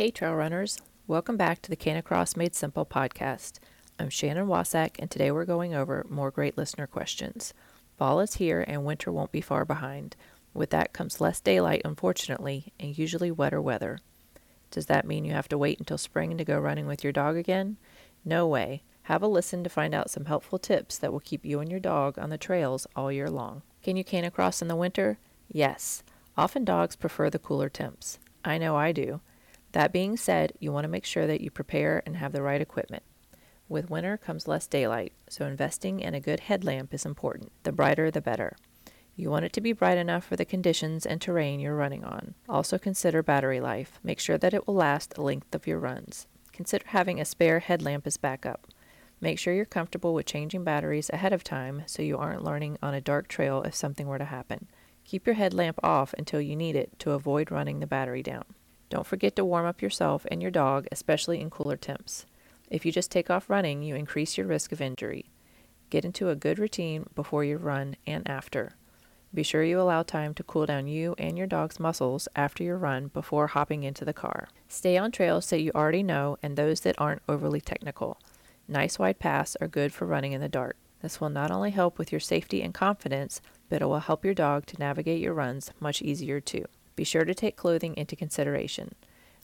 Hey, trail runners. Welcome back to the Canicross Made Simple podcast. I'm Shannon Wasak, and today we're going over more great listener questions. Fall is here, and winter won't be far behind. With that comes less daylight, unfortunately, and usually wetter weather. Does that mean you have to wait until spring to go running with your dog again? No way. Have a listen to find out some helpful tips that will keep you and your dog on the trails all year long. Can you canicross in the winter? Yes. Often dogs prefer the cooler temps. I know I do. That being said, you want to make sure that you prepare and have the right equipment. With winter comes less daylight, so investing in a good headlamp is important. The brighter, the better. You want it to be bright enough for the conditions and terrain you're running on. Also consider battery life. Make sure that it will last the length of your runs. Consider having a spare headlamp as backup. Make sure you're comfortable with changing batteries ahead of time so you aren't learning on a dark trail if something were to happen. Keep your headlamp off until you need it to avoid running the battery down. Don't forget to warm up yourself and your dog, especially in cooler temps. If you just take off running, you increase your risk of injury. Get into a good routine before your run and after. Be sure you allow time to cool down you and your dog's muscles after your run before hopping into the car. Stay on trails that you already know and those that aren't overly technical. Nice wide paths are good for running in the dark. This will not only help with your safety and confidence, but it will help your dog to navigate your runs much easier too. Be sure to take clothing into consideration.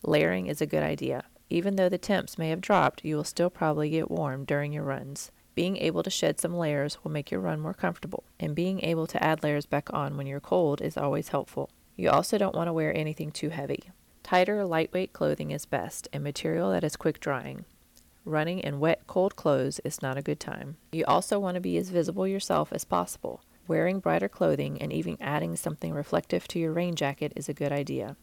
Layering is a good idea. Even though the temps may have dropped, you will still probably get warm during your runs. Being able to shed some layers will make your run more comfortable, and being able to add layers back on when you're cold is always helpful. You also don't want to wear anything too heavy. Tighter, lightweight clothing is best, and material that is quick drying. Running in wet, cold clothes is not a good time. You also want to be as visible yourself as possible. Wearing brighter clothing and even adding something reflective to your rain jacket is a good idea.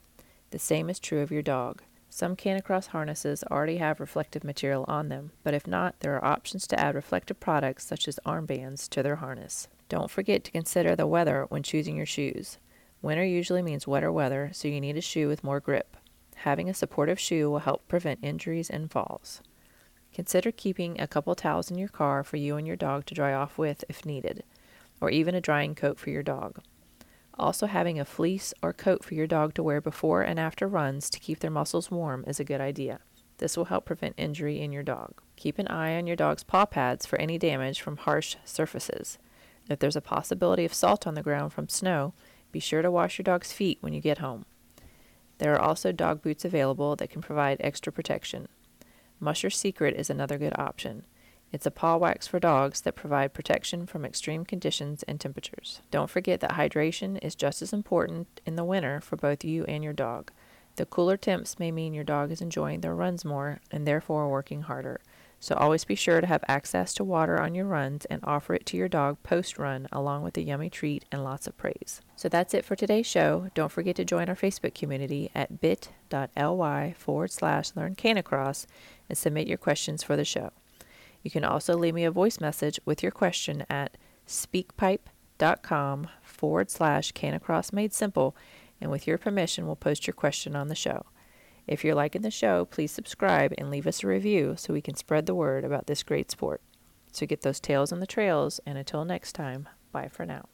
The same is true of your dog. Some canicross harnesses already have reflective material on them, but if not, there are options to add reflective products such as armbands to their harness. Don't forget to consider the weather when choosing your shoes. Winter usually means wetter weather, so you need a shoe with more grip. Having a supportive shoe will help prevent injuries and falls. Consider keeping a couple towels in your car for you and your dog to dry off with if needed, or even a drying coat for your dog. Also, having a fleece or coat for your dog to wear before and after runs to keep their muscles warm is a good idea. This will help prevent injury in your dog. Keep an eye on your dog's paw pads for any damage from harsh surfaces. If there's a possibility of salt on the ground from snow, be sure to wash your dog's feet when you get home. There are also dog boots available that can provide extra protection. Musher Secret is another good option. It's a paw wax for dogs that provide protection from extreme conditions and temperatures. Don't forget that hydration is just as important in the winter for both you and your dog. The cooler temps may mean your dog is enjoying their runs more and therefore working harder. So always be sure to have access to water on your runs and offer it to your dog post run along with a yummy treat and lots of praise. So that's it for today's show. Don't forget to join our Facebook community at bit.ly forward slash learn canicross and submit your questions for the show. You can also leave me a voice message with your question at speakpipe.com forward slash canicross made simple, and with your permission, we'll post your question on the show. If you're liking the show, please subscribe and leave us a review so we can spread the word about this great sport. So get those tails on the trails, and until next time, bye for now.